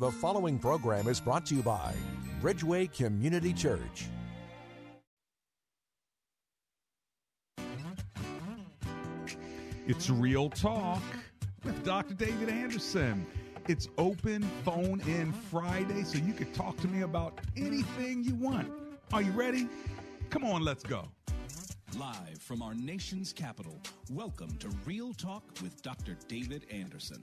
The following program is brought to you by Bridgeway Community Church. It's Real Talk with Dr. David Anderson. It's open phone in Friday, so you can talk to me about anything you want. Are you ready? Come on, let's go. Live from our nation's capital, welcome to Real Talk with Dr. David Anderson.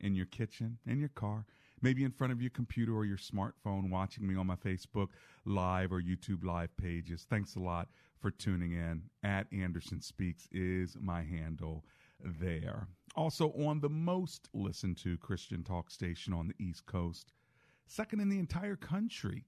in your kitchen, in your car, maybe in front of your computer or your smartphone, watching me on my Facebook Live or YouTube Live pages. Thanks a lot for tuning in. At Anderson Speaks is my handle there. Also on the most listened to Christian talk station on the East Coast, second in the entire country,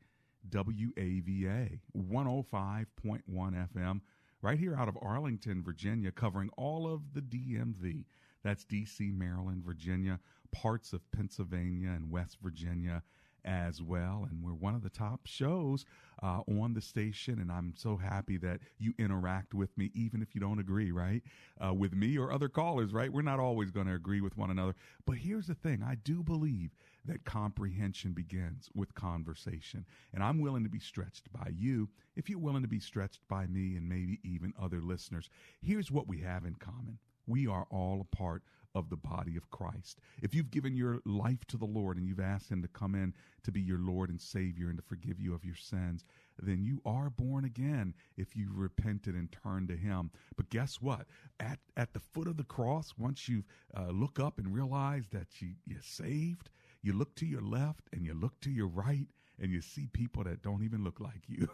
WAVA 105.1 FM, right here out of Arlington, Virginia, covering all of the DMV. That's DC, Maryland, Virginia, parts of Pennsylvania and West Virginia as well. And we're one of the top shows uh, on the station. And I'm so happy that you interact with me, even if you don't agree, right? Uh, with me or other callers, right? We're not always going to agree with one another. But here's the thing I do believe that comprehension begins with conversation. And I'm willing to be stretched by you if you're willing to be stretched by me and maybe even other listeners. Here's what we have in common we are all a part of the body of Christ. If you've given your life to the Lord and you've asked Him to come in to be your Lord and Savior and to forgive you of your sins, then you are born again if you've repented and turned to Him. But guess what? At, at the foot of the cross, once you uh, look up and realize that you, you're saved, you look to your left and you look to your right and you see people that don't even look like you.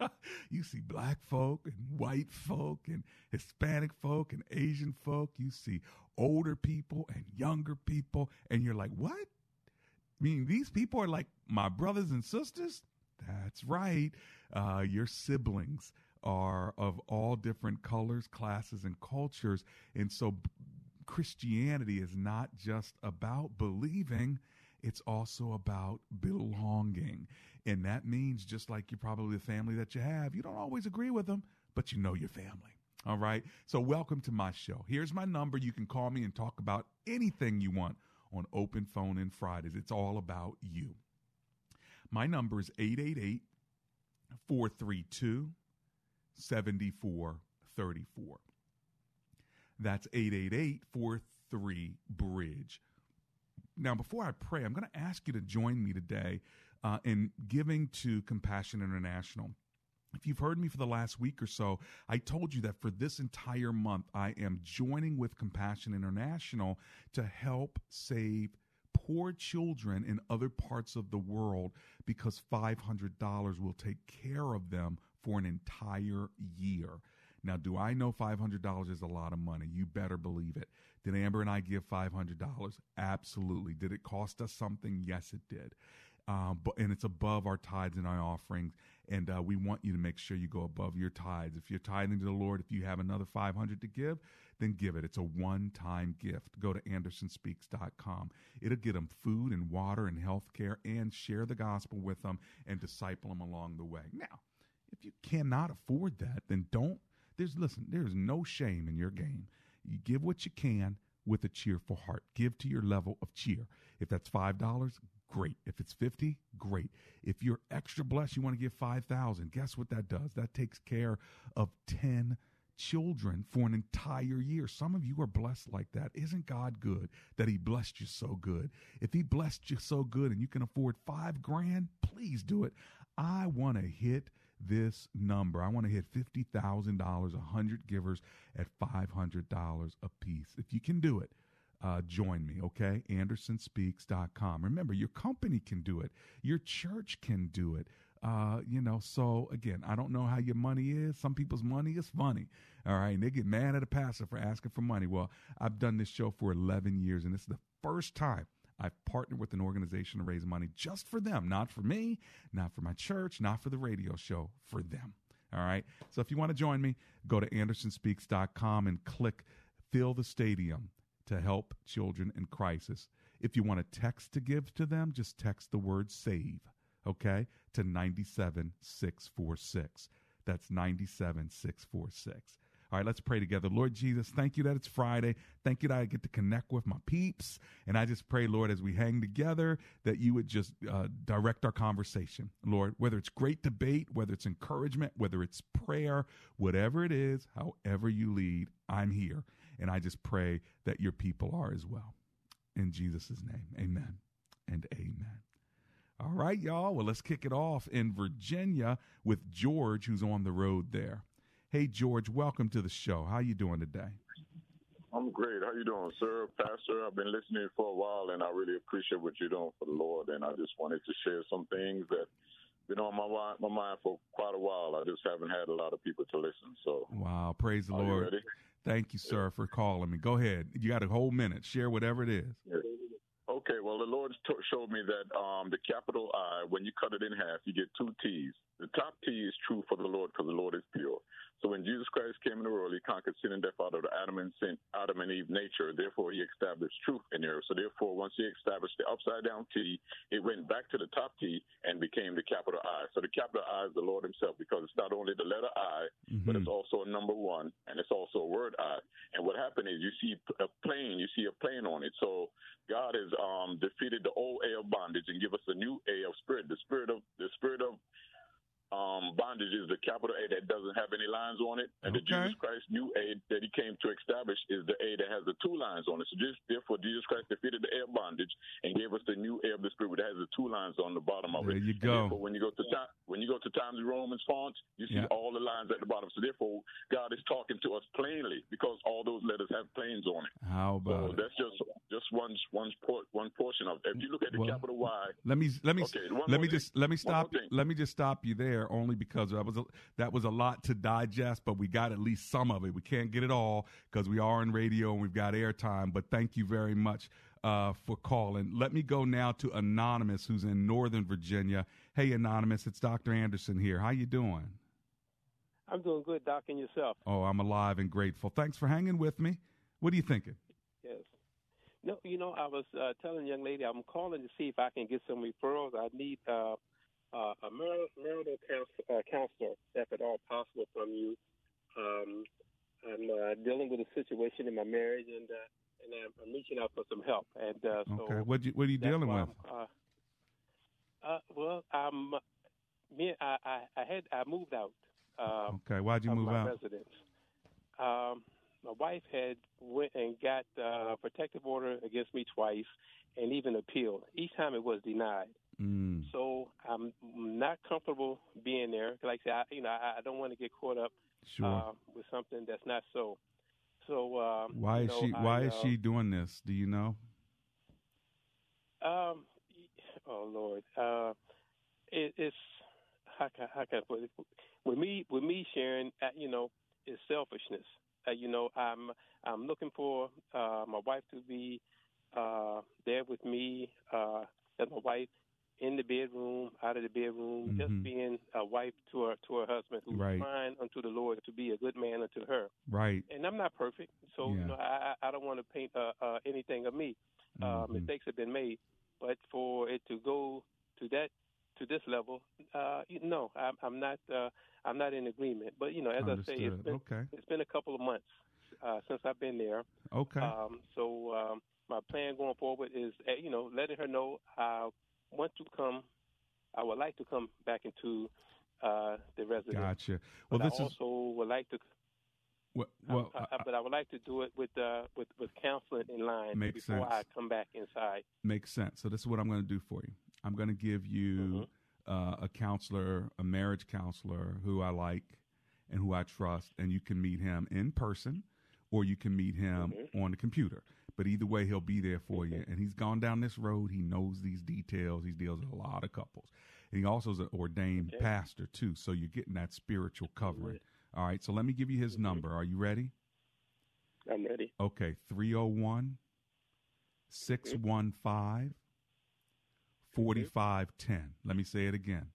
you see black folk and white folk and Hispanic folk and Asian folk. You see older people and younger people. And you're like, what? I mean, these people are like my brothers and sisters? That's right. Uh, your siblings are of all different colors, classes, and cultures. And so Christianity is not just about believing it's also about belonging. And that means just like you're probably the family that you have, you don't always agree with them, but you know your family. All right. So, welcome to my show. Here's my number. You can call me and talk about anything you want on Open Phone in Fridays. It's all about you. My number is 888 432 7434. That's 888 43 Bridge. Now, before I pray, I'm going to ask you to join me today uh, in giving to Compassion International. If you've heard me for the last week or so, I told you that for this entire month, I am joining with Compassion International to help save poor children in other parts of the world because $500 will take care of them for an entire year. Now, do I know $500 is a lot of money? You better believe it. Did Amber and I give $500? Absolutely. Did it cost us something? Yes, it did. Um, but and it's above our tithes and our offerings, and uh, we want you to make sure you go above your tithes. If you're tithing to the Lord, if you have another 500 to give, then give it. It's a one-time gift. Go to andersonspeaks.com. It'll get them food and water and health care, and share the gospel with them and disciple them along the way. Now, if you cannot afford that, then don't. There's listen. There's no shame in your game. You give what you can with a cheerful heart. Give to your level of cheer. If that's $5, great. If it's 50, great. If you're extra blessed, you want to give 5,000. Guess what that does? That takes care of 10 children for an entire year. Some of you are blessed like that. Isn't God good that He blessed you so good? If He blessed you so good and you can afford five grand, please do it. I want to hit this number. I want to hit $50,000, 100 givers at $500 a piece. If you can do it, uh, join me, okay? AndersonSpeaks.com. Remember, your company can do it, your church can do it. Uh, you know, so again, I don't know how your money is. Some people's money is funny. All right. And they get mad at a pastor for asking for money. Well, I've done this show for 11 years, and this is the first time I've partnered with an organization to raise money just for them, not for me, not for my church, not for the radio show, for them. All right. So if you want to join me, go to AndersonSpeaks.com and click Fill the Stadium to help children in crisis. If you want to text to give to them, just text the word SAVE okay, to 97646. That's 97646. All right, let's pray together. Lord Jesus, thank you that it's Friday. Thank you that I get to connect with my peeps. And I just pray, Lord, as we hang together, that you would just uh, direct our conversation. Lord, whether it's great debate, whether it's encouragement, whether it's prayer, whatever it is, however you lead, I'm here. And I just pray that your people are as well. In Jesus' name, amen and amen. All right, y'all. Well, let's kick it off in Virginia with George, who's on the road there. Hey, George, welcome to the show. How you doing today? I'm great. How you doing, sir? Pastor, I've been listening for a while, and I really appreciate what you're doing for the Lord. And I just wanted to share some things that been on my my mind for quite a while. I just haven't had a lot of people to listen. So wow, praise the Lord. Thank you, sir, for calling me. Go ahead. You got a whole minute. Share whatever it is. Yeah. Okay, well, the Lord t- showed me that um, the capital I, when you cut it in half, you get two T's. The top T is true for the Lord because the Lord is pure. So when Jesus Christ came in the world, he conquered sin and death out of the Adam and sin, Adam and Eve nature. Therefore, he established truth in there. So therefore, once he established the upside down T, it went back to the top T and became the capital I. So the capital I is the Lord himself because it's not only the letter I, mm-hmm. but it's also a number one and it's also a word I. And what happened is you see a plane, you see a plane on it. So God has um, defeated the old A of bondage and give us a new A of spirit, the spirit of the spirit of um, bondage is the capital A that doesn't have any lines on it, and okay. the Jesus Christ new A that he came to establish is the A that has the two lines on it. So just therefore, Jesus Christ defeated the A of bondage and gave us the new A of the Spirit that has the two lines on the bottom of there it. There you go. But when you go to time, when you go to Times New Roman fonts, you see yeah. all the lines at the bottom. So therefore, God is talking to us plainly because all those letters have planes on it. How about so it? That's just just one one one portion of it. If you look at the well, capital Y, let me let me okay, let me just let me stop let me just stop you there only because that was a, that was a lot to digest, but we got at least some of it. We can't get it all because we are in radio and we've got airtime. But thank you very much uh, for calling. Let me go now to Anonymous, who's in Northern Virginia. Hey, Anonymous, it's Dr. Anderson here. How you doing? I'm doing good, Doc, and yourself? Oh, I'm alive and grateful. Thanks for hanging with me. What are you thinking? Yes. No, you know, I was uh, telling young lady I'm calling to see if I can get some referrals. I need uh, uh, a marital, marital uh, counselor, if at all possible, from you. Um, I'm uh, dealing with a situation in my marriage, and uh, and I'm, I'm, reaching out for some help. And uh, so okay, what you, what are you dealing with? Uh, well, I'm me. I, I, I had I moved out. Um, okay, why'd you move out? Residence. Um, my wife had went and got a protective order against me twice, and even appealed. Each time it was denied. Mm. So I'm not comfortable being there. Like I said, I, you know, I, I don't want to get caught up sure. uh, with something that's not so. So um, why is know, she? Why I, is uh, she doing this? Do you know? Um. Oh Lord. Uh, it, it's how can how can I put it? With me, with me sharing, uh, you know, is selfishness. Uh, you know, I'm I'm looking for uh, my wife to be uh, there with me. Uh, as my wife in the bedroom, out of the bedroom, mm-hmm. just being a wife to her to her husband who's right. trying unto the Lord to be a good man unto her. Right. And I'm not perfect, so yeah. you know I I don't want to paint uh, uh, anything of me. Uh, mm-hmm. mistakes have been made, but for it to go to that to this level, uh, no, I'm, I'm not. Uh, I'm not in agreement. But you know, as Understood. I say, it's been, okay. it's been a couple of months uh, since I've been there. Okay. Um, so um, my plan going forward is, uh, you know, letting her know I want to come. I would like to come back into uh, the residence. Gotcha. Well, but this I also is... would like to. Well, well I, I, but I would like to do it with uh, with with counseling in line before sense. I come back inside. Makes sense. So this is what I'm going to do for you. I'm going to give you mm-hmm. uh, a counselor, a marriage counselor who I like and who I trust, and you can meet him in person or you can meet him mm-hmm. on the computer. But either way, he'll be there for you. And he's gone down this road. He knows these details. He deals with a lot of couples. And he also is an ordained okay. pastor, too. So you're getting that spiritual covering. Mm-hmm. All right. So let me give you his mm-hmm. number. Are you ready? I'm ready. Okay. 301 615 4510. Let me say it again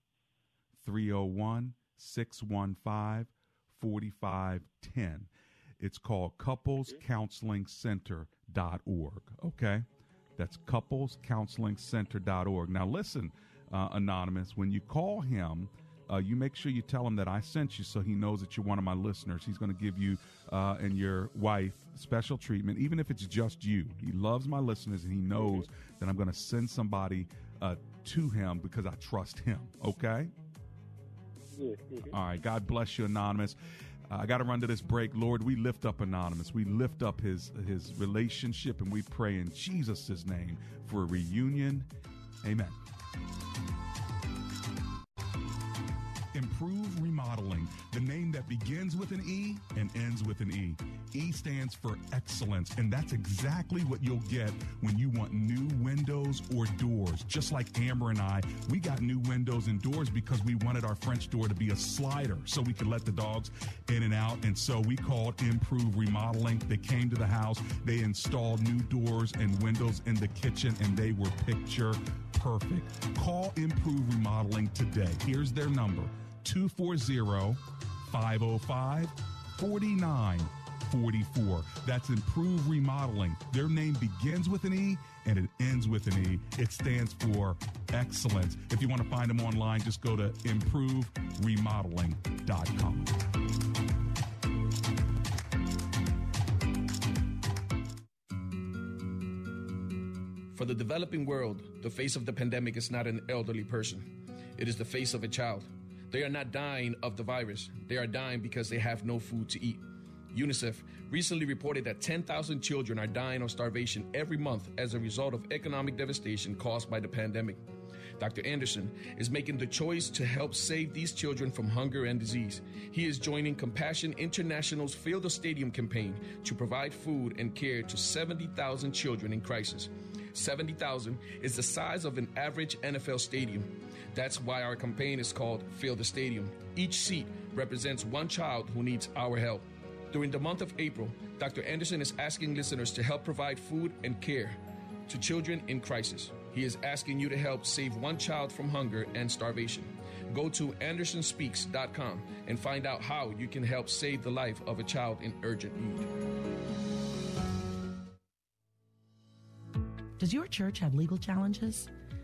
301 615 4510. It's called couplescounselingcenter.org. Okay? That's couplescounselingcenter.org. Now, listen, uh, Anonymous, when you call him, uh, you make sure you tell him that I sent you so he knows that you're one of my listeners. He's going to give you uh, and your wife special treatment, even if it's just you. He loves my listeners and he knows that I'm going to send somebody uh, to him because I trust him. Okay? Mm-hmm. All right. God bless you, Anonymous. I got to run to this break. Lord, we lift up Anonymous. We lift up his his relationship, and we pray in Jesus' name for a reunion. Amen. Improve Remodeling, the name that begins with an E and ends with an E. E stands for excellence, and that's exactly what you'll get when you want new windows or doors. Just like Amber and I, we got new windows and doors because we wanted our French door to be a slider so we could let the dogs in and out. And so we called Improve Remodeling. They came to the house, they installed new doors and windows in the kitchen, and they were picture perfect. Call Improve Remodeling today. Here's their number 240 505 4944. That's Improve Remodeling. Their name begins with an E and it ends with an E. It stands for excellence. If you want to find them online, just go to improveremodeling.com. For the developing world, the face of the pandemic is not an elderly person, it is the face of a child. They are not dying of the virus, they are dying because they have no food to eat. UNICEF recently reported that 10,000 children are dying of starvation every month as a result of economic devastation caused by the pandemic. Dr. Anderson is making the choice to help save these children from hunger and disease. He is joining Compassion International's Fill the Stadium campaign to provide food and care to 70,000 children in crisis. 70,000 is the size of an average NFL stadium. That's why our campaign is called Fill the Stadium. Each seat represents one child who needs our help. During the month of April, Dr. Anderson is asking listeners to help provide food and care to children in crisis. He is asking you to help save one child from hunger and starvation. Go to andersonspeaks.com and find out how you can help save the life of a child in urgent need. Does your church have legal challenges?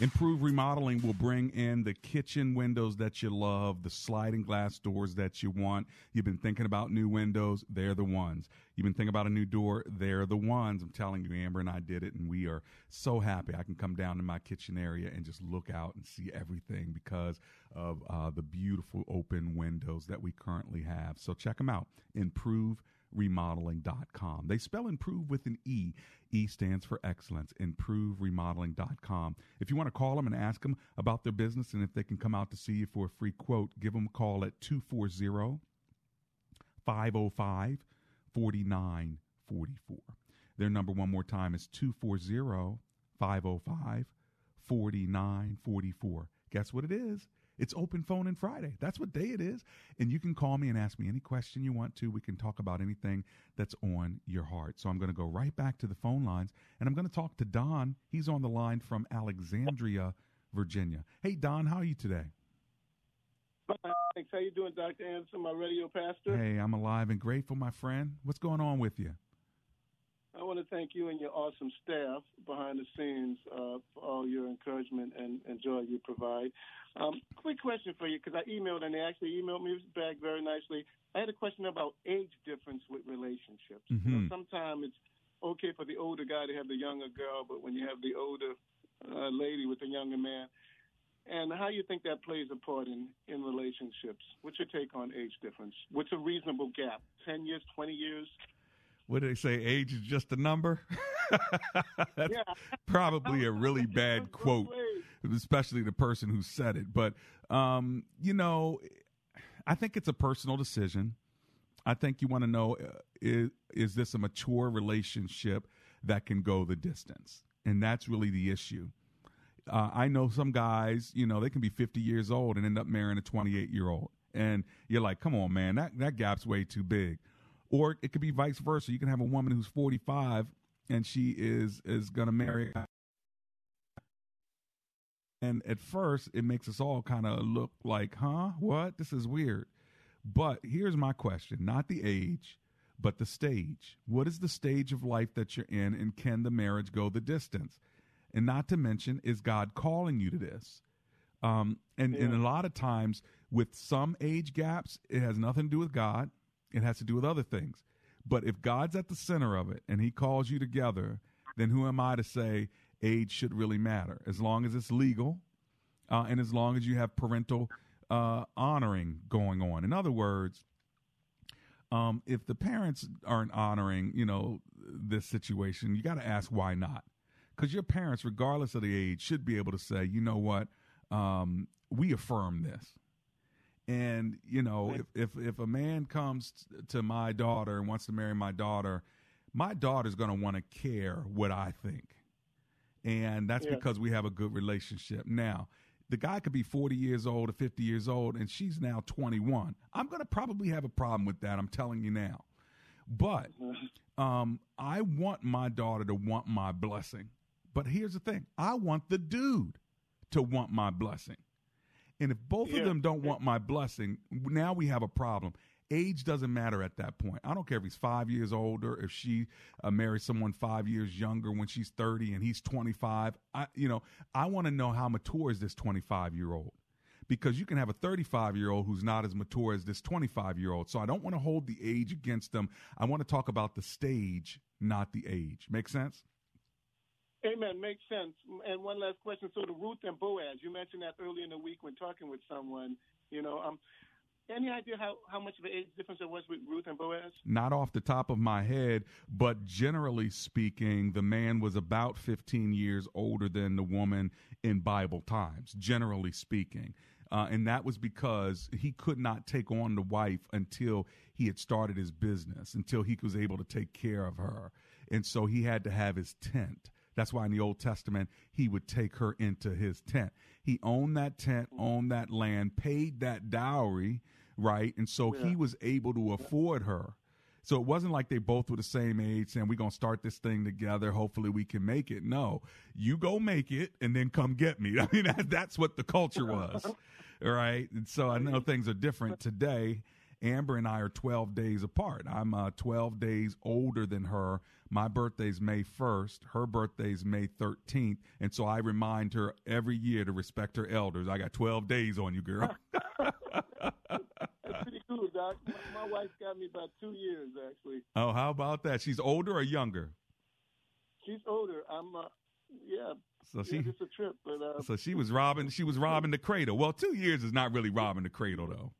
Improved remodeling will bring in the kitchen windows that you love, the sliding glass doors that you want. You've been thinking about new windows, they're the ones. You've been thinking about a new door. They're the ones. I'm telling you, Amber and I did it, and we are so happy. I can come down to my kitchen area and just look out and see everything because of uh, the beautiful open windows that we currently have. So check them out. Improve remodeling.com. They spell improve with an E. E stands for excellence. Improveremodeling.com. If you want to call them and ask them about their business and if they can come out to see you for a free quote, give them a call at 240 505 4944. Their number one more time is 240 505 4944. Guess what it is? It's open phone and Friday. That's what day it is. And you can call me and ask me any question you want to. We can talk about anything that's on your heart. So I'm going to go right back to the phone lines and I'm going to talk to Don. He's on the line from Alexandria, Virginia. Hey, Don, how are you today? Hi, Thanks. How you doing, Dr. Anderson, my radio pastor? Hey, I'm alive and grateful, my friend. What's going on with you? I want to thank you and your awesome staff behind the scenes uh, for all your encouragement and, and joy you provide. Um, quick question for you, because I emailed and they actually emailed me back very nicely. I had a question about age difference with relationships. Mm-hmm. You know, sometimes it's okay for the older guy to have the younger girl, but when you have the older uh, lady with the younger man, and how you think that plays a part in, in relationships. What's your take on age difference? What's a reasonable gap? 10 years, 20 years? What do they say? Age is just a number? That's Yeah. probably a really bad quote, especially the person who said it. But, um, you know, I think it's a personal decision. I think you want to know uh, is, is this a mature relationship that can go the distance? And that's really the issue. Uh, I know some guys, you know, they can be 50 years old and end up marrying a 28 year old. And you're like, come on, man, that, that gap's way too big. Or it could be vice versa. You can have a woman who's 45 and she is is going to marry. And at first, it makes us all kind of look like, huh? What? This is weird. But here's my question not the age, but the stage. What is the stage of life that you're in, and can the marriage go the distance? And not to mention, is God calling you to this? Um, and, and a lot of times, with some age gaps, it has nothing to do with God, it has to do with other things. But if God's at the center of it and He calls you together, then who am I to say age should really matter? As long as it's legal uh, and as long as you have parental uh, honoring going on. In other words, um, if the parents aren't honoring, you know, this situation, you got to ask why not. Because your parents, regardless of the age, should be able to say, you know what, um, we affirm this. And you know, if, if if a man comes to my daughter and wants to marry my daughter, my daughter's going to want to care what I think, and that's Yeah. because we have a good relationship. Now, the guy could be forty years old or fifty years old, and she's now twenty one. I'm going to probably have a problem with that. I'm telling you now, but um, I want my daughter to want my blessing. But here's the thing: I want the dude to want my blessing. And if both Yeah. of them don't want my blessing, now we have a problem. Age doesn't matter at that point. I don't care if he's five years older, if she uh, marries someone five years younger when she's 30 and he's 25. I, you know, I want to know how mature is this 25 year old because you can have a 35 year old who's not as mature as this 25 year old. So I don't want to hold the age against them. I want to talk about the stage, not the age. Make sense? Amen. Makes sense. And one last question. So the Ruth and Boaz, you mentioned that earlier in the week when talking with someone. You know, um, any idea how, how much of an age difference there was with Ruth and Boaz? Not off the top of my head, but generally speaking, the man was about 15 years older than the woman in Bible times, generally speaking. Uh, and that was because he could not take on the wife until he had started his business, until he was able to take care of her. And so he had to have his tent. That's why in the Old Testament, he would take her into his tent. He owned that tent, mm-hmm. owned that land, paid that dowry, right? And so he was able to afford her. So it wasn't like they both were the same age saying, we're going to start this thing together. Hopefully we can make it. No, you go make it and then come get me. I mean, that's what the culture was. All right. And so I know things are different today. Amber and I are 12 days apart. I'm uh, 12 days older than her. My birthday's May 1st. Her birthday's May 13th. And so I remind her every year to respect her elders. I got 12 days on you, girl. That's pretty cool, Doc. My, my wife's got me about two years actually. Oh, how about that? She's older or younger? She's older. I'm. Uh, yeah. So yeah, she- just a trip, but uh, So she was robbing. She was robbing the cradle. Well, two years is not really robbing the cradle, though.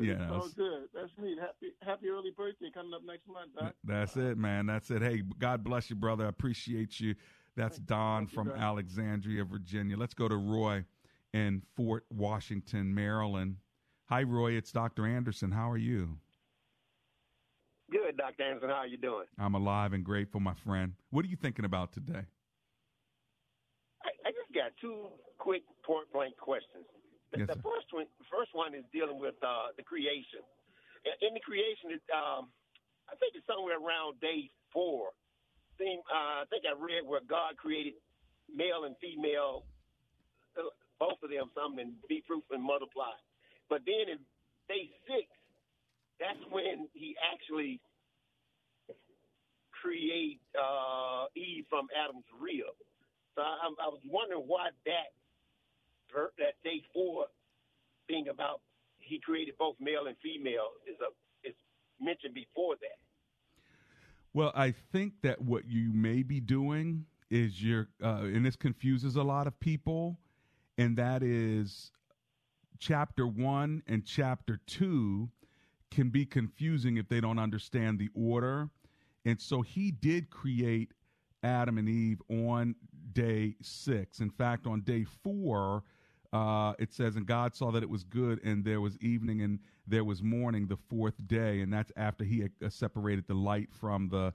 Yeah, yeah. But Yeah, it's all good. That's neat. Happy happy early birthday coming up next month. Doc. That's it, man. That's it. Hey, God bless you, brother. I appreciate you. That's Don from Doc. Alexandria, Virginia. Let's go to Roy in Fort Washington, Maryland. Hi, Roy. It's Dr. Anderson. How are you? Good, Dr. Anderson. How are you doing? I'm alive and grateful, my friend. What are you thinking about today? I, I just got two quick point blank questions. The, Yes, the first one, first one is dealing with uh, the creation. In- the creation, it, um, I think it's somewhere around day four. Thing, uh, I think I read where God created male and female, uh, both of them, something, and be fruitful and multiply. But then in day six, that's when he actually create uh, Eve from Adam's rib. So I, I was wondering why that ver- that day four thing about he created both male and female is a is mentioned before that. Well, I think that what you may be doing is you're, uh, and this confuses a lot of people, and that is chapter one and chapter two can be confusing if they don't understand the order. And so he did create Adam and Eve on day six. In fact, on day four, uh, it says, And God saw that it was good, and there was evening and there was morning the fourth day. And that's after he had uh, separated the light from the,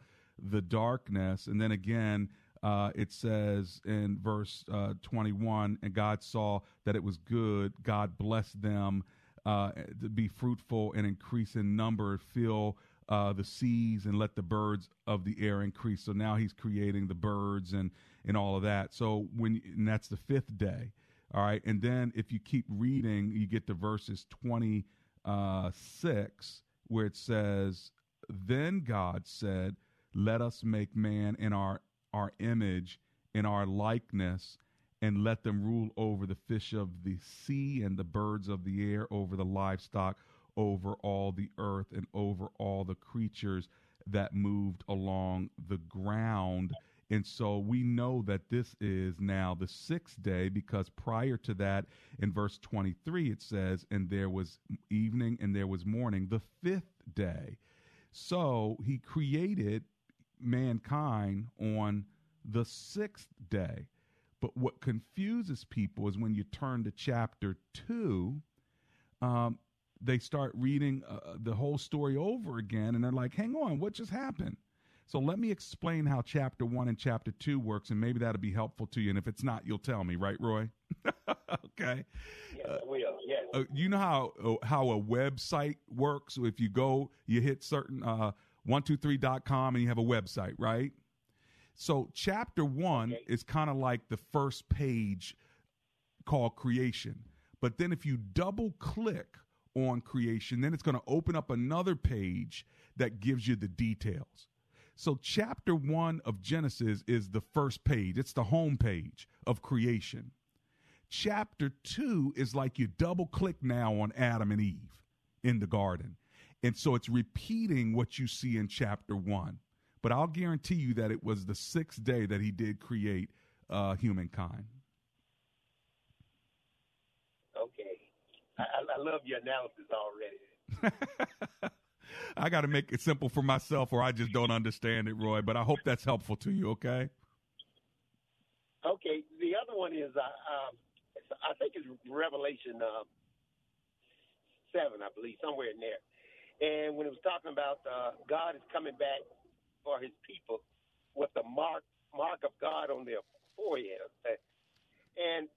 the darkness. And then again, uh, it says in verse uh, 21 and God saw that it was good. God blessed them uh, to be fruitful and increase in number, fill uh, the seas, and let the birds of the air increase. So now he's creating the birds and, and all of that. So when that's the fifth day. All right. And then if you keep reading, you get to verses 26, where it says, Then God said, Let us make man in our, our image, in our likeness, and let them rule over the fish of the sea and the birds of the air, over the livestock, over all the earth, and over all the creatures that moved along the ground. And so we know that this is now the sixth day because prior to that, in verse 23, it says, And there was evening and there was morning, the fifth day. So he created mankind on the sixth day. But what confuses people is when you turn to chapter 2, um, they start reading uh, the whole story over again and they're like, hang on, what just happened? So let me explain how chapter 1 and chapter 2 works, and maybe that'll be helpful to you. And if it's not, you'll tell me, right, Roy? okay. Yes, I will. Yes. Uh, you know how uh, how a website works? If you go, you hit certain uh, 123.com and you have a website, right? So chapter one is kind of like the first page called creation. But then if you double click on creation, then it's going to open up another page that gives you the details. So chapter one of Genesis is the first page. It's the home page of creation. Chapter two is like you double click now on Adam and Eve in the garden. And so it's repeating what you see in chapter one. But I'll guarantee you that it was the sixth day that he did create uh, humankind. Okay. I, I I love your analysis already. I got to make it simple for myself or I just don't understand it, Roy. But I hope that's helpful to you, okay? Okay. The other one is uh, um, I think it's Revelation uh, seven, I believe, somewhere in there. And when it was talking about uh, God is coming back for His people with the mark mark of God on their forehead, and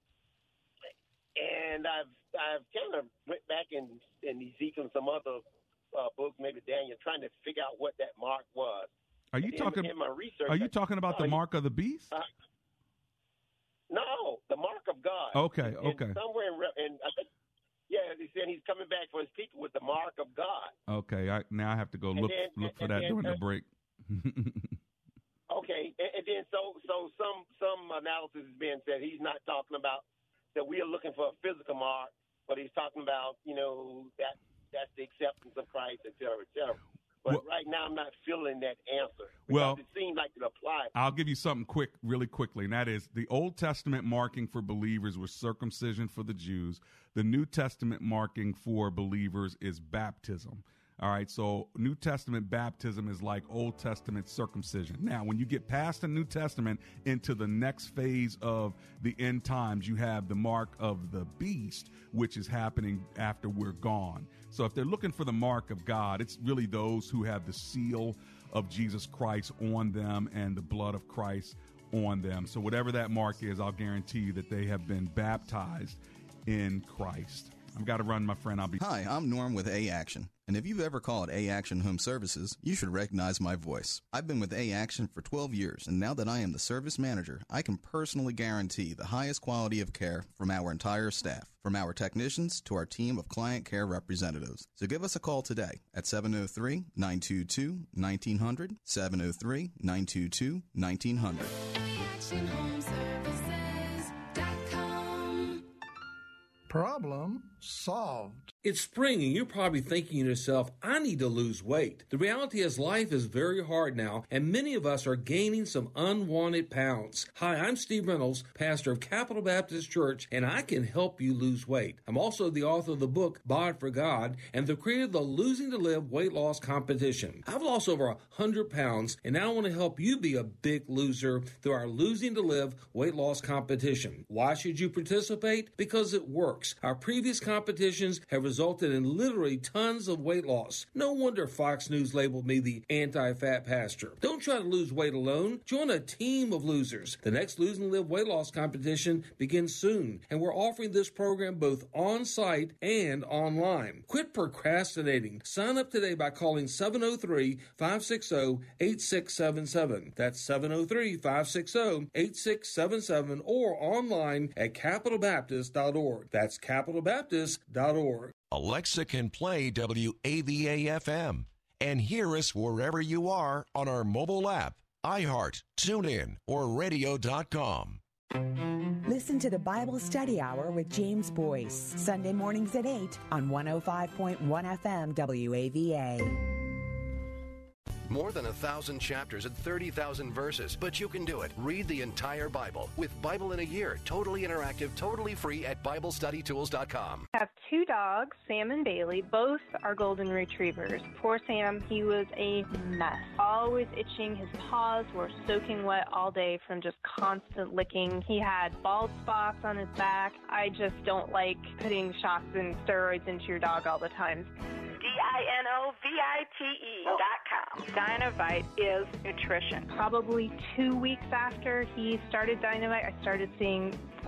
and I've I've kind of went back in in Ezekiel and some other uh, books, maybe Daniel, trying to figure out what that mark was. Are you In- talking? in my research? Are you I- talking about the mark of the beast? uh, no, the mark of God. Okay, And okay. Somewhere in, in I think, yeah, he said he's coming back for his people with the mark of God. Okay, I, now I have to go And look then- look for that then, during the uh, break. Okay, and, and then so so some some analysis is being said he's not talking about that we are looking for a physical mark, but he's talking about you know that that's the acceptance of Christ, et cetera, et cetera. But Well- right now, I'm not feeling that answer. Well- it seems like it applies. I'll give you something quick, really quickly, and that is the Old Testament marking for believers was circumcision for the Jews. The New Testament marking for believers is baptism. All right, so New Testament baptism is like Old Testament circumcision. Now, when you get past the New Testament into the next phase of the end times, you have the mark of the beast, which is happening after we're gone. So, if they're looking for the mark of God, it's really those who have the seal of Jesus Christ on them and the blood of Christ on them. So, whatever that mark is, I'll guarantee you that they have been baptized in Christ. I've got to run, my friend. I'll be. Hi, I'm Norm with A Action. And if you've ever called A Action Home Services, you should recognize my voice. I've been with A Action for 12 years, and now that I am the service manager, I can personally guarantee the highest quality of care from our entire staff, from our technicians to our team of client care representatives. So give us a call today at 703 922 1900, 703 922 1900. Problem solved. It's spring and you're probably thinking to yourself, I need to lose weight. The reality is life is very hard now and many of us are gaining some unwanted pounds. Hi, I'm Steve Reynolds, pastor of Capital Baptist Church, and I can help you lose weight. I'm also the author of the book Bod for God and the creator of the Losing to Live weight loss competition. I've lost over a hundred pounds and now I want to help you be a big loser through our Losing to Live weight loss competition. Why should you participate? Because it works. Our previous competitions have resulted in literally tons of weight loss. No wonder Fox News labeled me the anti-fat pastor. Don't try to lose weight alone. Join a team of losers. The next Lose and Live weight loss competition begins soon, and we're offering this program both on site and online. Quit procrastinating. Sign up today by calling 703 560 8677. That's 703 560 8677 or online at capitalbaptist.org. That's capitalbaptist.org. Alexa can play WAVA FM and hear us wherever you are on our mobile app, iHeart, TuneIn, or radio.com. Listen to the Bible Study Hour with James Boice, Sunday mornings at 8 on 105.1 FM WAVA. More than a thousand chapters and 30,000 verses, but you can do it. Read the entire Bible with Bible in a Year, totally interactive, totally free at BibleStudyTools.com. I have two dogs, Sam and Bailey. Both are golden retrievers. Poor Sam, he was a mess. Always itching. His paws were soaking wet all day from just constant licking. He had bald spots on his back. I just don't like putting shots and steroids into your dog all the time. D-I-N-O-V-I-T-E dot com. Dinovite is nutrition. Probably two weeks after he started Dinovite, I started seeing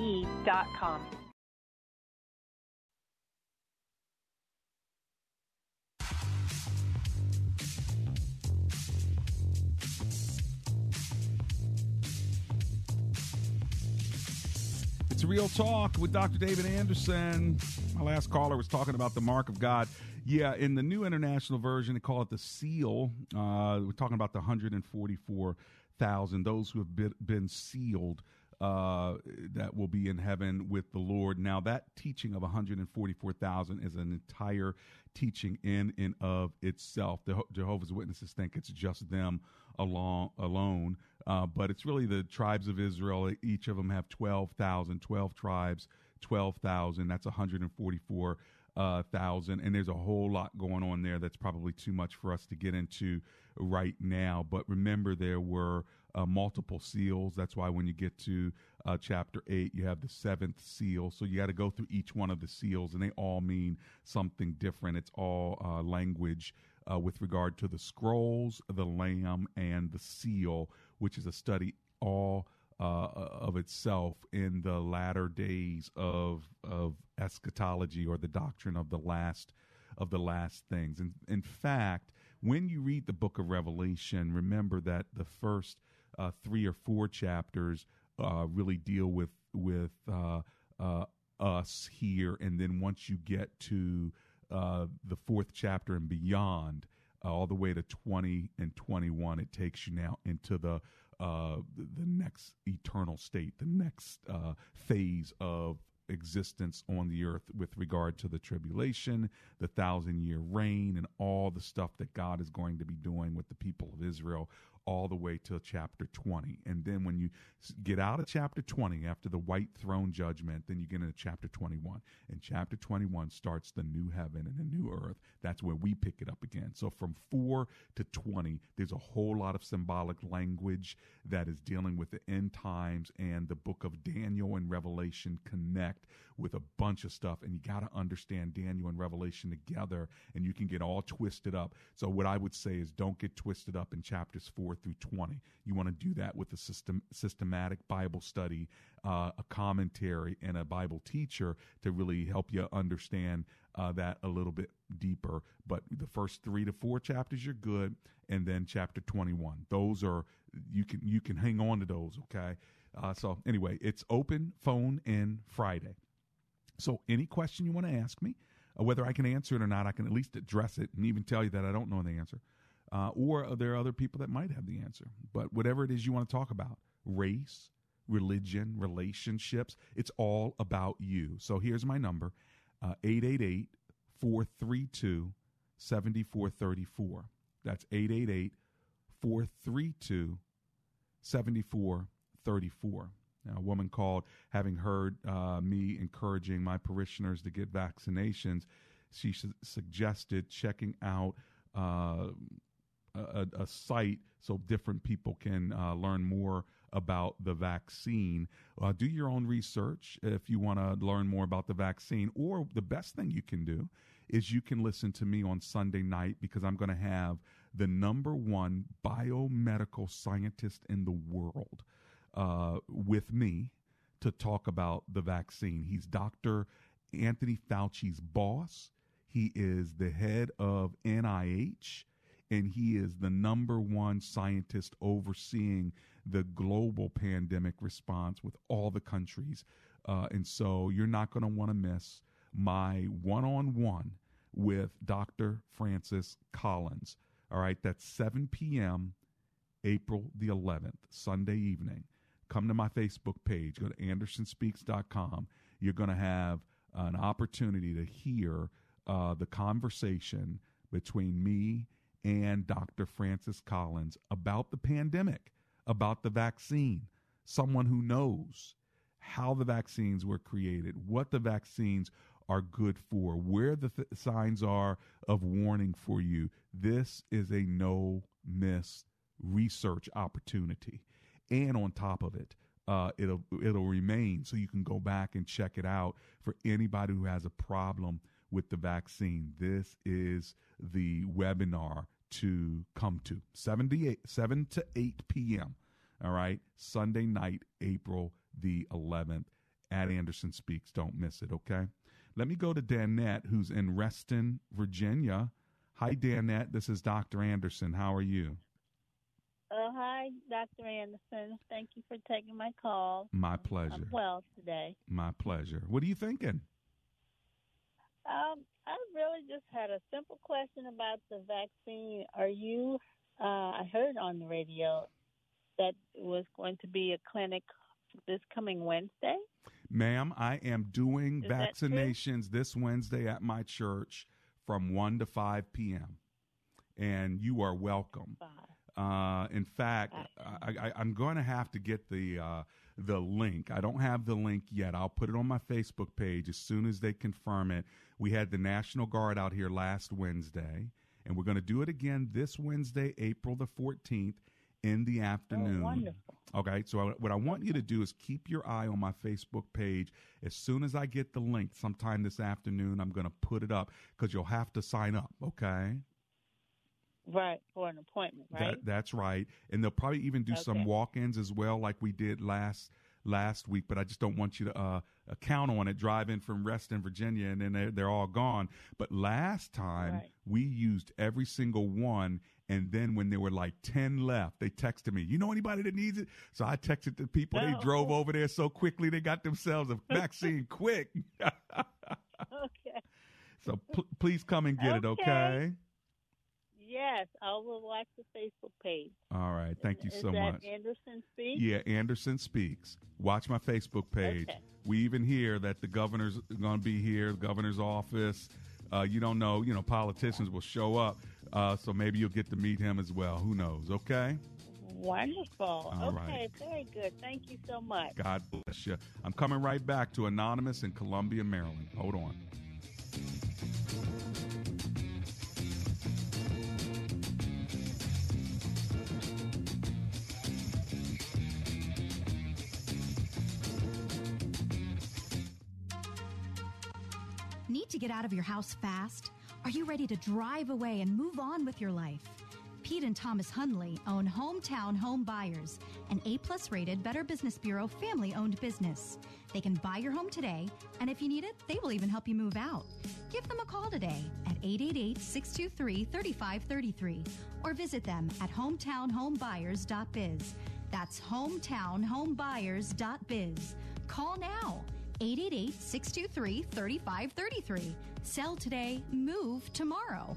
E dot com. It's a Real Talk with Dr. David Anderson. My last caller was talking about the mark of God. Yeah, in the New International Version, they call it the seal. Uh, we're talking about the 144,000, those who have been, been sealed uh, that will be in heaven with the Lord. Now, that teaching of 144,000 is an entire teaching in and of itself. The Jehovah's Witnesses think it's just them along, alone, uh, but it's really the tribes of Israel. Each of them have 12,000, 12 tribes, 12,000. That's 144 uh, and there's a whole lot going on there that's probably too much for us to get into right now. But remember, there were uh, multiple seals. That's why when you get to uh, chapter eight, you have the seventh seal. So you got to go through each one of the seals, and they all mean something different. It's all uh, language. Uh, with regard to the scrolls, the lamb, and the seal, which is a study all uh, of itself in the latter days of of eschatology or the doctrine of the last of the last things. And in fact, when you read the book of Revelation, remember that the first uh, three or four chapters uh, really deal with with uh, uh us here, and then once you get to uh, the fourth chapter and beyond, uh, all the way to twenty and twenty one, it takes you now into the Uh, the next eternal state, the next uh, phase of existence on the earth with regard to the tribulation, the thousand year reign, and all the stuff that God is going to be doing with the people of Israel all the way to chapter 20. And then when you get out of chapter 20 after the white throne judgment, then you get into chapter 21. And chapter 21 starts the new heaven and the new earth. That's where we pick it up again. So from 4 to 20, there's a whole lot of symbolic language that is dealing with the end times and the book of Daniel and Revelation connect with a bunch of stuff. And you got to understand Daniel and Revelation together and you can get all twisted up. So what I would say is don't get twisted up in chapters 4 4 through 20. You want to do that with a system, systematic Bible study, uh, a commentary, and a Bible teacher to really help you understand uh, that a little bit deeper. But the first three to four chapters, you're good, and then chapter 21. Those are you can you can hang on to those. Okay. Uh, so anyway, it's open phone in Friday. So any question you want to ask me, uh, whether I can answer it or not, I can at least address it and even tell you that I don't know the answer uh, or there are other people that might have the answer. But whatever it is you want to talk about, race, religion, relationships, it's all about you. So here's my number uh, 888 432 7434. That's 888 432 7434. A woman called, having heard uh, me encouraging my parishioners to get vaccinations, she su- suggested checking out uh, a, a site so different people can uh, learn more about the vaccine. Uh, do your own research if you want to learn more about the vaccine. Or the best thing you can do is you can listen to me on Sunday night because I'm going to have the number one biomedical scientist in the world uh, with me to talk about the vaccine. He's Dr. Anthony Fauci's boss. He is the head of NIH and he is the number one scientist overseeing the global pandemic response with all the countries. Uh, and so you're not going to want to miss my one on one with Dr. Francis Collins. All right, that's 7 p.m., April the 11th, Sunday evening. Come to my Facebook page, go to andersonspeaks.com. You're going to have an opportunity to hear uh, the conversation between me and Dr. Francis Collins about the pandemic, about the vaccine, someone who knows how the vaccines were created, what the vaccines are good for, where the th- signs are of warning for you. This is a no miss research opportunity. And on top of it, uh, it'll it'll remain so you can go back and check it out for anybody who has a problem with the vaccine. This is the webinar to come to 7 to 8, 7 to 8 p.m. All right, Sunday night, April the 11th at Anderson Speaks. Don't miss it, okay? Let me go to Danette, who's in Reston, Virginia. Hi, Danette. This is Dr. Anderson. How are you? Hi, Dr. Anderson. Thank you for taking my call. My pleasure. I'm well today. My pleasure. What are you thinking? Um, I really just had a simple question about the vaccine. Are you? Uh, I heard on the radio that it was going to be a clinic this coming Wednesday. Ma'am, I am doing Is vaccinations this Wednesday at my church from 1 to 5 p.m. And you are welcome. Uh, in fact, I, am going to have to get the uh, the link. I don't have the link yet. I'll put it on my Facebook page as soon as they confirm it. We had the National Guard out here last Wednesday, and we're going to do it again this Wednesday, April the 14th, in the afternoon. Oh, wonderful. Okay, so what I want you to do is keep your eye on my Facebook page. As soon as I get the link, sometime this afternoon, I'm going to put it up because you'll have to sign up. Okay. Right, for an appointment, right? That, that's right. And they'll probably even do some walk-ins as well, like we did last last week. But I just don't want you to uh, count on it. Drive in from Reston, Virginia, and then they're, they're all gone. But last time Right. we used every single one. And then when there were like 10 left, they texted me, you know anybody that needs it? So I texted the people. They drove over there so quickly, they got themselves a vaccine quick. okay. so pl- please come and get it, Okay. Yes, I will watch the Facebook page. All right. Thank you Is so that much. Anderson Speaks. Yeah, Anderson Speaks. Watch my Facebook page. Okay. We even hear that the governor's going to be here, the governor's office. Uh, you don't know, you know, politicians will show up. Uh, so maybe you'll get to meet him as well. Who knows? Okay. Wonderful. All okay, right. very good. Thank you so much. God bless you. I'm coming right back to Anonymous in Columbia, Maryland. Hold on. To get out of your house fast? Are you ready to drive away and move on with your life? Pete and Thomas Hunley own Hometown Home Buyers, an A plus rated Better Business Bureau family owned business. They can buy your home today, and if you need it, they will even help you move out. Give them a call today at 888 623 3533 or visit them at hometownhomebuyers.biz. That's hometownhomebuyers.biz. Call now 888 623 3533. Sell today, move tomorrow.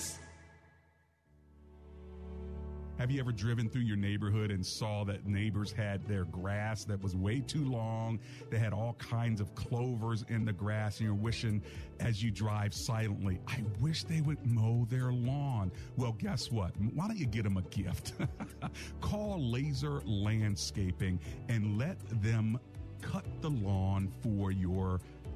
Have you ever driven through your neighborhood and saw that neighbors had their grass that was way too long? They had all kinds of clovers in the grass, and you're wishing as you drive silently, I wish they would mow their lawn. Well, guess what? Why don't you get them a gift? Call Laser Landscaping and let them cut the lawn for your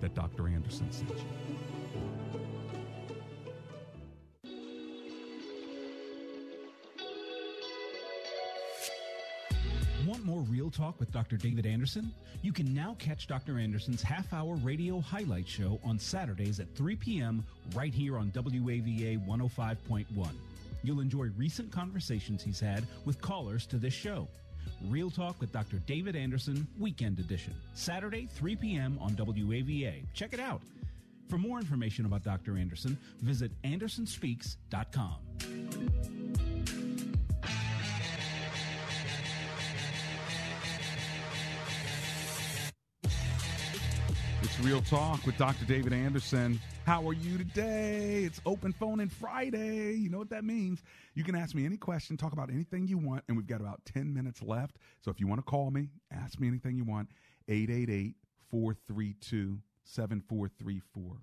that Dr. Anderson sent you. Want more real talk with Dr. David Anderson? You can now catch Dr. Anderson's half hour radio highlight show on Saturdays at 3 p.m. right here on WAVA 105.1. You'll enjoy recent conversations he's had with callers to this show. Real Talk with Dr. David Anderson, Weekend Edition, Saturday, 3 p.m. on WAVA. Check it out. For more information about Dr. Anderson, visit andersonspeaks.com. Real Talk with Dr. David Anderson. How are you today? It's open phone and Friday. You know what that means. You can ask me any question, talk about anything you want, and we've got about 10 minutes left. So if you want to call me, ask me anything you want. 888 432 7434.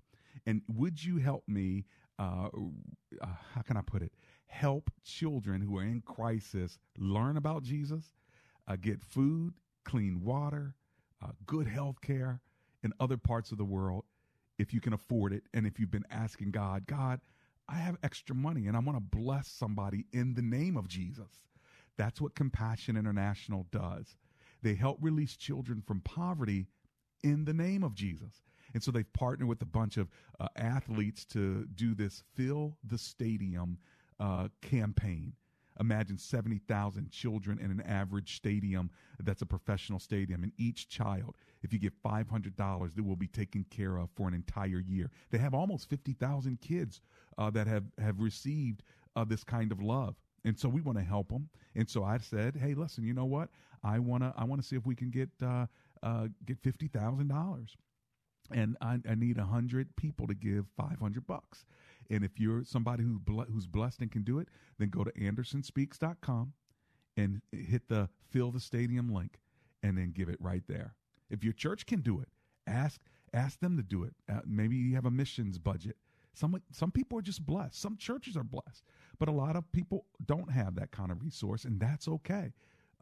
And would you help me? Uh, uh, how can I put it? Help children who are in crisis learn about Jesus, uh, get food, clean water, uh, good health care in other parts of the world if you can afford it. And if you've been asking God, God, I have extra money and I want to bless somebody in the name of Jesus. That's what Compassion International does. They help release children from poverty in the name of Jesus. And so they've partnered with a bunch of uh, athletes to do this Fill the Stadium uh, campaign. Imagine 70,000 children in an average stadium that's a professional stadium. And each child, if you give $500, they will be taken care of for an entire year. They have almost 50,000 kids uh, that have, have received uh, this kind of love. And so we want to help them. And so I said, hey, listen, you know what? I want to I want to see if we can get uh, uh, get $50,000 and I, I need a hundred people to give five hundred bucks. And if you're somebody who who's blessed and can do it, then go to andersonspeaks.com and hit the fill the stadium link, and then give it right there. If your church can do it, ask ask them to do it. Uh, maybe you have a missions budget. Some some people are just blessed. Some churches are blessed, but a lot of people don't have that kind of resource, and that's okay.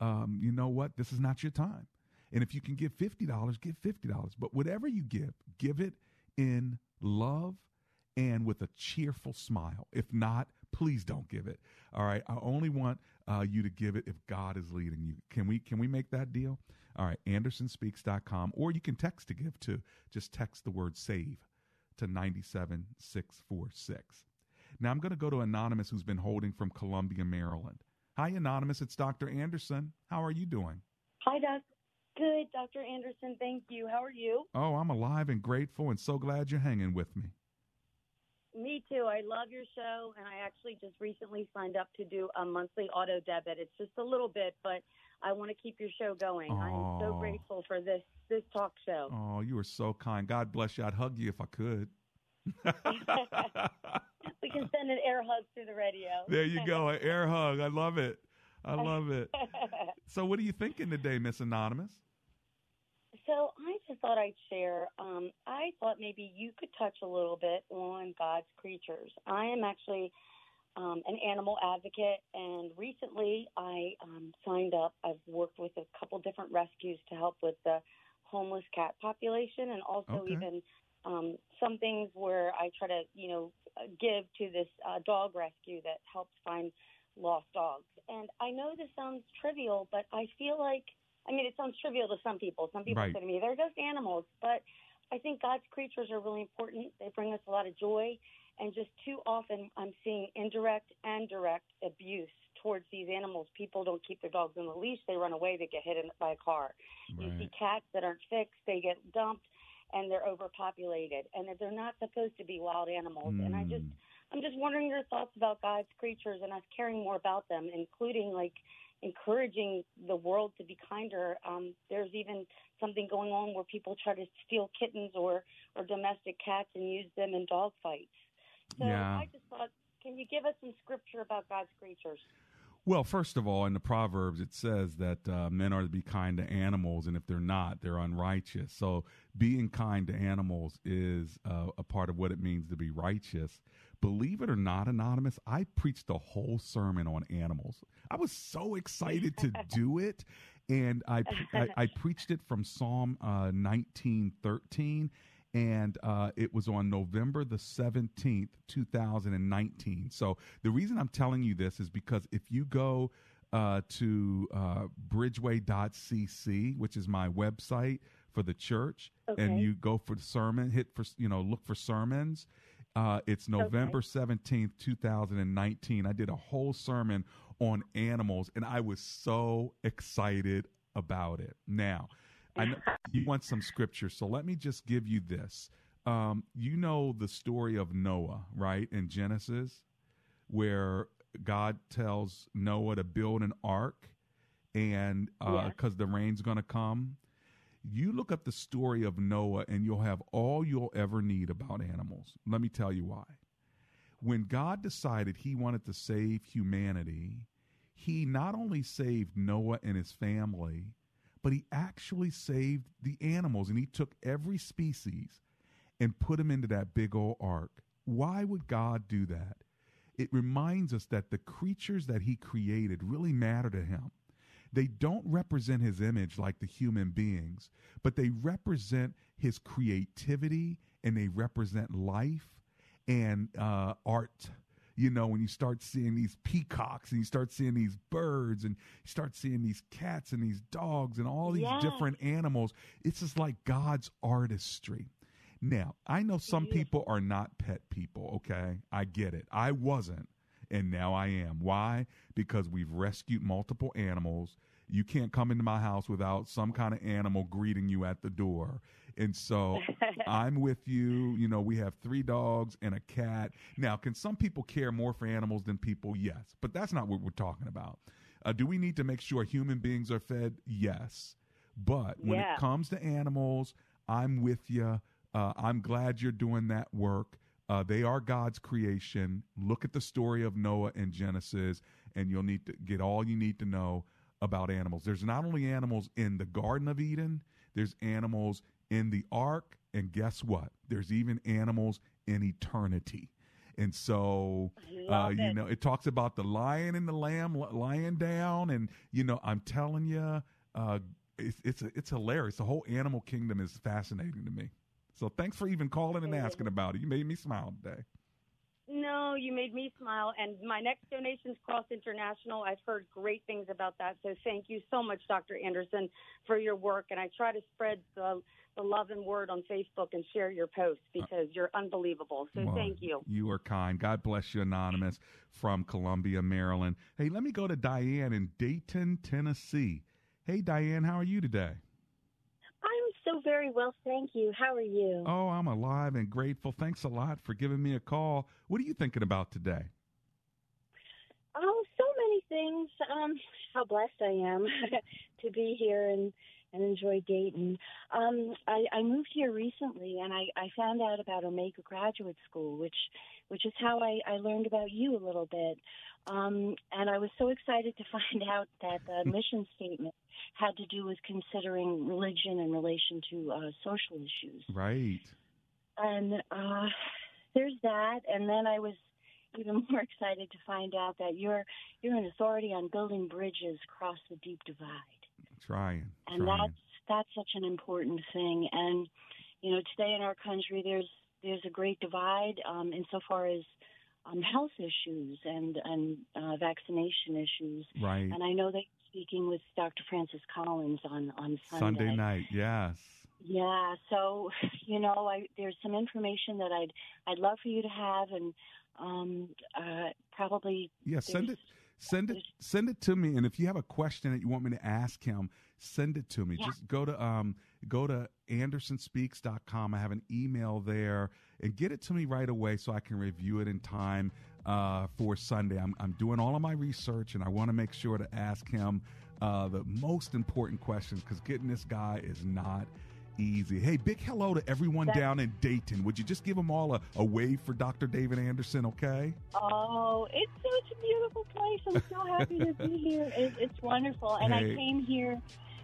Um, you know what? This is not your time. And if you can give $50, give $50. But whatever you give, give it in love and with a cheerful smile. If not, please don't give it. All right. I only want uh, you to give it if God is leading you. Can we can we make that deal? All right, andersonspeaks.com or you can text to give to just text the word save to 97646. Now I'm going to go to Anonymous who's been holding from Columbia, Maryland. Hi Anonymous, it's Dr. Anderson. How are you doing? Hi, Doc. Good, Dr. Anderson. Thank you. How are you? Oh, I'm alive and grateful and so glad you're hanging with me. Me too. I love your show, and I actually just recently signed up to do a monthly auto debit. It's just a little bit, but I want to keep your show going. I am so grateful for this this talk show. Oh, you are so kind. God bless you. I'd hug you if I could. we can send an air hug through the radio. There you go, an air hug. I love it. I love it. so, what are you thinking today, Miss Anonymous? So I just thought I'd share. Um, I thought maybe you could touch a little bit on God's creatures. I am actually um, an animal advocate, and recently I um, signed up. I've worked with a couple different rescues to help with the homeless cat population, and also Okay. even um, some things where I try to, you know, give to this uh, dog rescue that helps find lost dogs. And I know this sounds trivial, but I feel like, I mean, it sounds trivial to some people. Some people Right. say to me, they're just animals. But I think God's creatures are really important. They bring us a lot of joy. And just too often, I'm seeing indirect and direct abuse towards these animals. People don't keep their dogs on the leash. They run away. They get hit in, by a car. You see cats that aren't fixed. They get dumped and they're overpopulated. And they're not supposed to be wild animals. And I just, hmm. I'm just wondering your thoughts about God's creatures and us caring more about them, including like encouraging the world to be kinder. Um, there's even something going on where people try to steal kittens or or domestic cats and use them in dog fights. So Yeah. I just thought, can you give us some scripture about God's creatures? Well, first of all, in the Proverbs, it says that uh, men are to be kind to animals, and if they're not, they're unrighteous. So, being kind to animals is uh, a part of what it means to be righteous. Believe it or not, Anonymous, I preached a whole sermon on animals. I was so excited to do it. And I, I, I preached it from Psalm uh, 1913 and uh, it was on November the 17th, 2019. So the reason I'm telling you this is because if you go uh, to uh, bridgeway.cc, which is my website for the church, and you go for the sermon, hit for, you know, look for sermons. Uh, it's November 17th, 2019. I did a whole sermon on animals, and I was so excited about it. Now, I know you want some scripture, so let me just give you this. Um, you know the story of Noah, right, in Genesis, where God tells Noah to build an ark, and because the rain's going to come. You look up the story of Noah, and you'll have all you'll ever need about animals. Let me tell you why. When God decided He wanted to save humanity, He not only saved Noah and his family, but He actually saved the animals, and He took every species and put them into that big old ark. Why would God do that? It reminds us that the creatures that He created really matter to Him. They don't represent His image like the human beings, but they represent His creativity and they represent life and uh, art. You know, when you start seeing these peacocks and you start seeing these birds and you start seeing these cats and these dogs and all these different animals, it's just like God's artistry. Now, I know some people are not pet people, okay? I get it. I wasn't. And now I am. Why? Because we've rescued multiple animals. You can't come into my house without some kind of animal greeting you at the door. And so I'm with you. You know, we have three dogs and a cat. Now, can some people care more for animals than people? Yes. But that's not what we're talking about. Uh, do we need to make sure human beings are fed? Yes. But when Yeah. it comes to animals, I'm with you. Uh, I'm glad you're doing that work. Uh, they are God's creation. Look at the story of Noah in Genesis, and you'll need to get all you need to know about animals. There's not only animals in the Garden of Eden, there's animals in the ark, and guess what? There's even animals in eternity. And so, uh, you know, it talks about the lion and the lamb lying down, and you know, I'm telling you, uh, it's it's it's hilarious. The whole animal kingdom is fascinating to me. So thanks for even calling and asking about it. You made me smile today. No, you made me smile. And my next donation's Cross International. I've heard great things about that. So thank you so much, Dr. Anderson, for your work. And I try to spread the, the love and word on Facebook and share your posts because you're unbelievable. So Well, thank you. You are kind. God bless you, Anonymous from Columbia, Maryland. Hey, let me go to Diane in Dayton, Tennessee. Hey, Diane, how are you today? So very well, thank you. How are you? Oh, I'm alive and grateful. Thanks a lot for giving me a call. What are you thinking about today? Oh, so many things. Um, how blessed I am to be here and and enjoy Dayton. Um, I, I moved here recently, and I, I found out about Omega Graduate School, which which is how I, I learned about you a little bit. Um, and I was so excited to find out that the mission statement had to do with considering religion in relation to uh, social issues. Right. and uh, there's that. And then I was even more excited to find out that you're you're an authority on building bridges across the deep divide, Trying. and trying. that's that's such an important thing. And you know, today in our country, there's there's a great divide um, insofar as um, health issues and and uh, vaccination issues. Right. And I know that you're speaking with Dr. Francis Collins on on Sunday night, yes. yeah, so you know, I there's some information that I'd I'd love for you to have, and um, uh, probably Yeah, send it send it send it to me and if you have a question that you want me to ask him, send it to me. Yeah. Just go to um go to andersonspeaks.com. I have an email there and get it to me right away so I can review it in time uh, for Sunday. I'm I'm doing all of my research and I want to make sure to ask him uh, the most important questions cuz getting this guy is not easy. Hey, big hello to everyone That- down in Dayton. Would you just give them all a, a wave for Dr. David Anderson, okay? Oh, it's such a beautiful place. I'm so happy to be here. It, it's wonderful, and Hey. I came here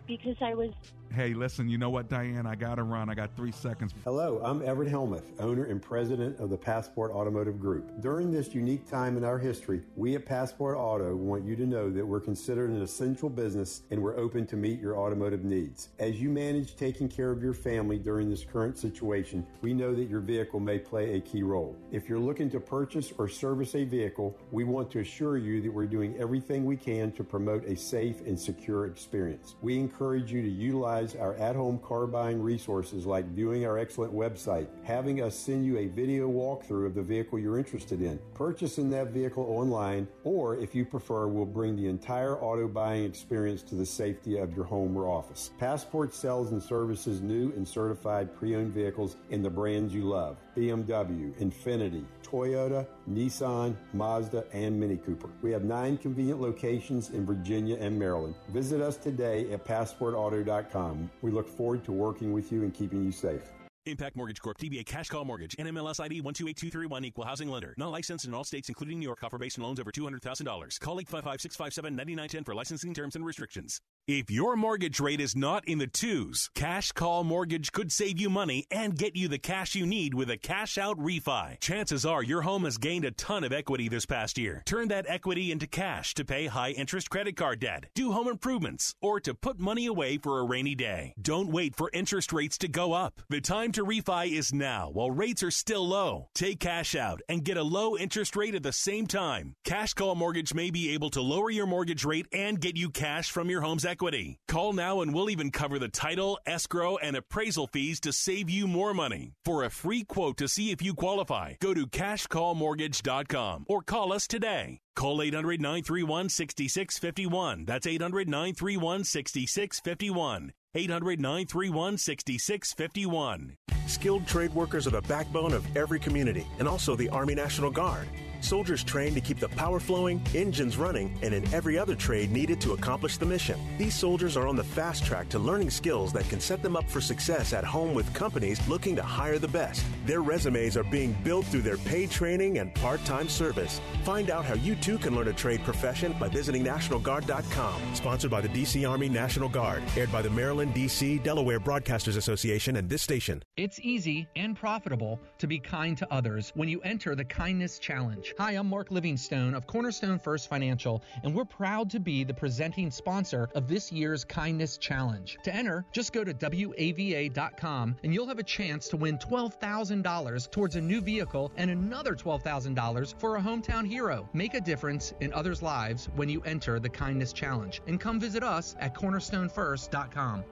because I was Hey, listen, you know what, Diane? I got to run. I got three seconds. Hello, I'm Everett Hellmuth, owner and president of the Passport Automotive Group. During this unique time in our history, we at Passport Auto want you to know that we're considered an essential business and we're open to meet your automotive needs. As you manage taking care of your family during this current situation, we know that your vehicle may play a key role. If you're looking to purchase or service a vehicle, we want to assure you that we're doing everything we can to promote a safe and secure experience. We encourage you to utilize our at home car buying resources like viewing our excellent website, having us send you a video walkthrough of the vehicle you're interested in, purchasing that vehicle online, or if you prefer, we'll bring the entire auto buying experience to the safety of your home or office. Passport sells and services new and certified pre owned vehicles in the brands you love BMW, Infiniti, Toyota, Nissan, Mazda, and Mini Cooper. We have nine convenient locations in Virginia and Maryland. Visit us today at passportauto.com. We look forward to working with you and keeping you safe. Impact Mortgage Corp. DBA Cash Call Mortgage. NMLS ID 128231. Equal housing lender. Not licensed in all states, including New York. Offer based on loans over $200,000. Call 855-657-9910 for licensing terms and restrictions. If your mortgage rate is not in the twos, Cash Call Mortgage could save you money and get you the cash you need with a cash out refi. Chances are your home has gained a ton of equity this past year. Turn that equity into cash to pay high interest credit card debt, do home improvements, or to put money away for a rainy day. Don't wait for interest rates to go up. The time time to refi is now while rates are still low. Take cash out and get a low interest rate at the same time. Cash Call Mortgage may be able to lower your mortgage rate and get you cash from your home's equity. Call now and we'll even cover the title, escrow, and appraisal fees to save you more money. For a free quote to see if you qualify, go to cashcallmortgage.com or call us today. Call 800 931 6651. That's 800 931 6651. 800 931 6651. Skilled trade workers are the backbone of every community and also the Army National Guard. Soldiers trained to keep the power flowing, engines running, and in every other trade needed to accomplish the mission. These soldiers are on the fast track to learning skills that can set them up for success at home with companies looking to hire the best. Their resumes are being built through their paid training and part time service. Find out how you too can learn a trade profession by visiting NationalGuard.com. Sponsored by the D.C. Army National Guard. Aired by the Maryland, D.C., Delaware Broadcasters Association and this station. It's easy and profitable to be kind to others when you enter the Kindness Challenge. Hi, I'm Mark Livingstone of Cornerstone First Financial, and we're proud to be the presenting sponsor of this year's Kindness Challenge. To enter, just go to WAVA.com and you'll have a chance to win $12,000 towards a new vehicle and another $12,000 for a hometown hero. Make a difference in others' lives when you enter the Kindness Challenge. And come visit us at cornerstonefirst.com.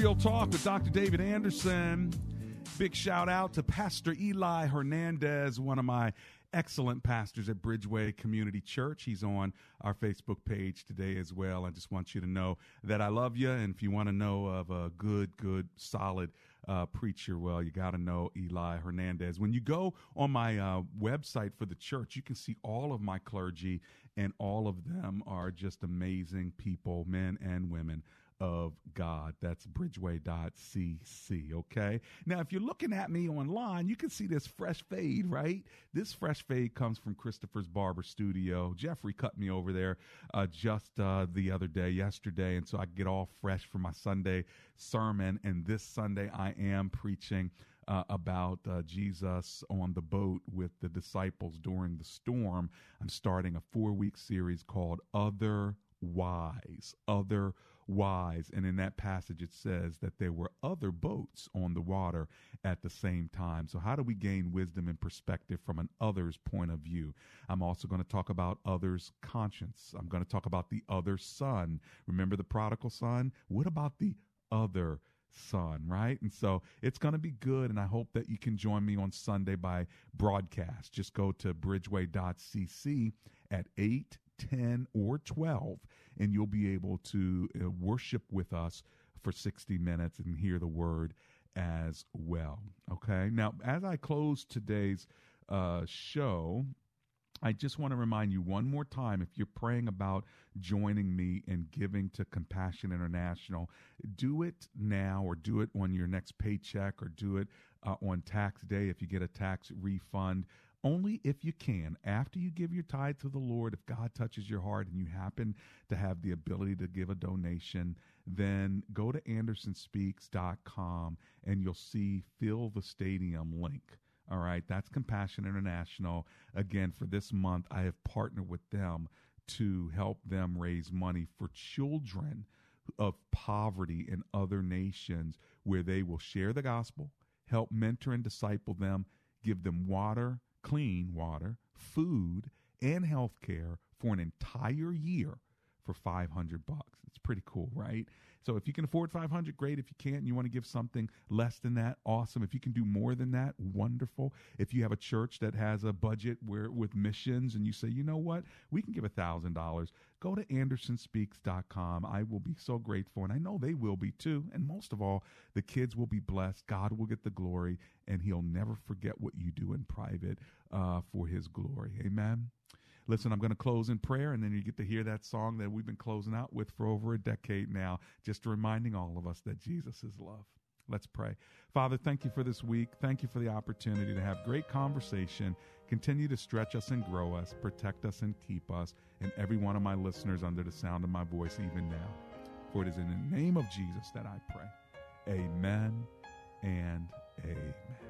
Real Talk with Dr. David Anderson. Big shout out to Pastor Eli Hernandez, one of my excellent pastors at Bridgeway Community Church. He's on our Facebook page today as well. I just want you to know that I love you. And if you want to know of a good, good, solid uh, preacher, well, you got to know Eli Hernandez. When you go on my uh, website for the church, you can see all of my clergy, and all of them are just amazing people, men and women of God. That's bridgeway.cc. Okay. Now, if you're looking at me online, you can see this fresh fade, right? This fresh fade comes from Christopher's Barber Studio. Jeffrey cut me over there uh, just uh, the other day, yesterday. And so I get all fresh for my Sunday sermon. And this Sunday, I am preaching. Uh, about uh, Jesus on the boat with the disciples during the storm. I'm starting a four week series called Other Wise. Wise. And in that passage, it says that there were other boats on the water at the same time. So, how do we gain wisdom and perspective from an other's point of view? I'm also going to talk about others' conscience. I'm going to talk about the other son. Remember the prodigal son? What about the other son, right? And so it's going to be good. And I hope that you can join me on Sunday by broadcast. Just go to bridgeway.cc at 8, 10, or 12, and you'll be able to uh, worship with us for 60 minutes and hear the word as well. Okay. Now, as I close today's uh, show, I just want to remind you one more time if you're praying about joining me and giving to Compassion International, do it now or do it on your next paycheck or do it uh, on tax day if you get a tax refund. Only if you can, after you give your tithe to the Lord, if God touches your heart and you happen to have the ability to give a donation, then go to andersonspeaks.com and you'll see Fill the Stadium link. All right, that's Compassion International. Again, for this month, I have partnered with them to help them raise money for children of poverty in other nations where they will share the gospel, help mentor and disciple them, give them water, clean water, food, and health care for an entire year for 500 bucks. It's pretty cool, right? So if you can afford 500, great. If you can't and you want to give something less than that, awesome. If you can do more than that, wonderful. If you have a church that has a budget where with missions and you say, you know what, we can give a thousand dollars, go to andersonspeaks.com. I will be so grateful, and I know they will be too. And most of all, the kids will be blessed. God will get the glory, and He'll never forget what you do in private uh, for His glory. Amen. Listen, I'm going to close in prayer, and then you get to hear that song that we've been closing out with for over a decade now, just reminding all of us that Jesus is love. Let's pray. Father, thank you for this week. Thank you for the opportunity to have great conversation. Continue to stretch us and grow us, protect us and keep us, and every one of my listeners under the sound of my voice, even now. For it is in the name of Jesus that I pray. Amen and amen.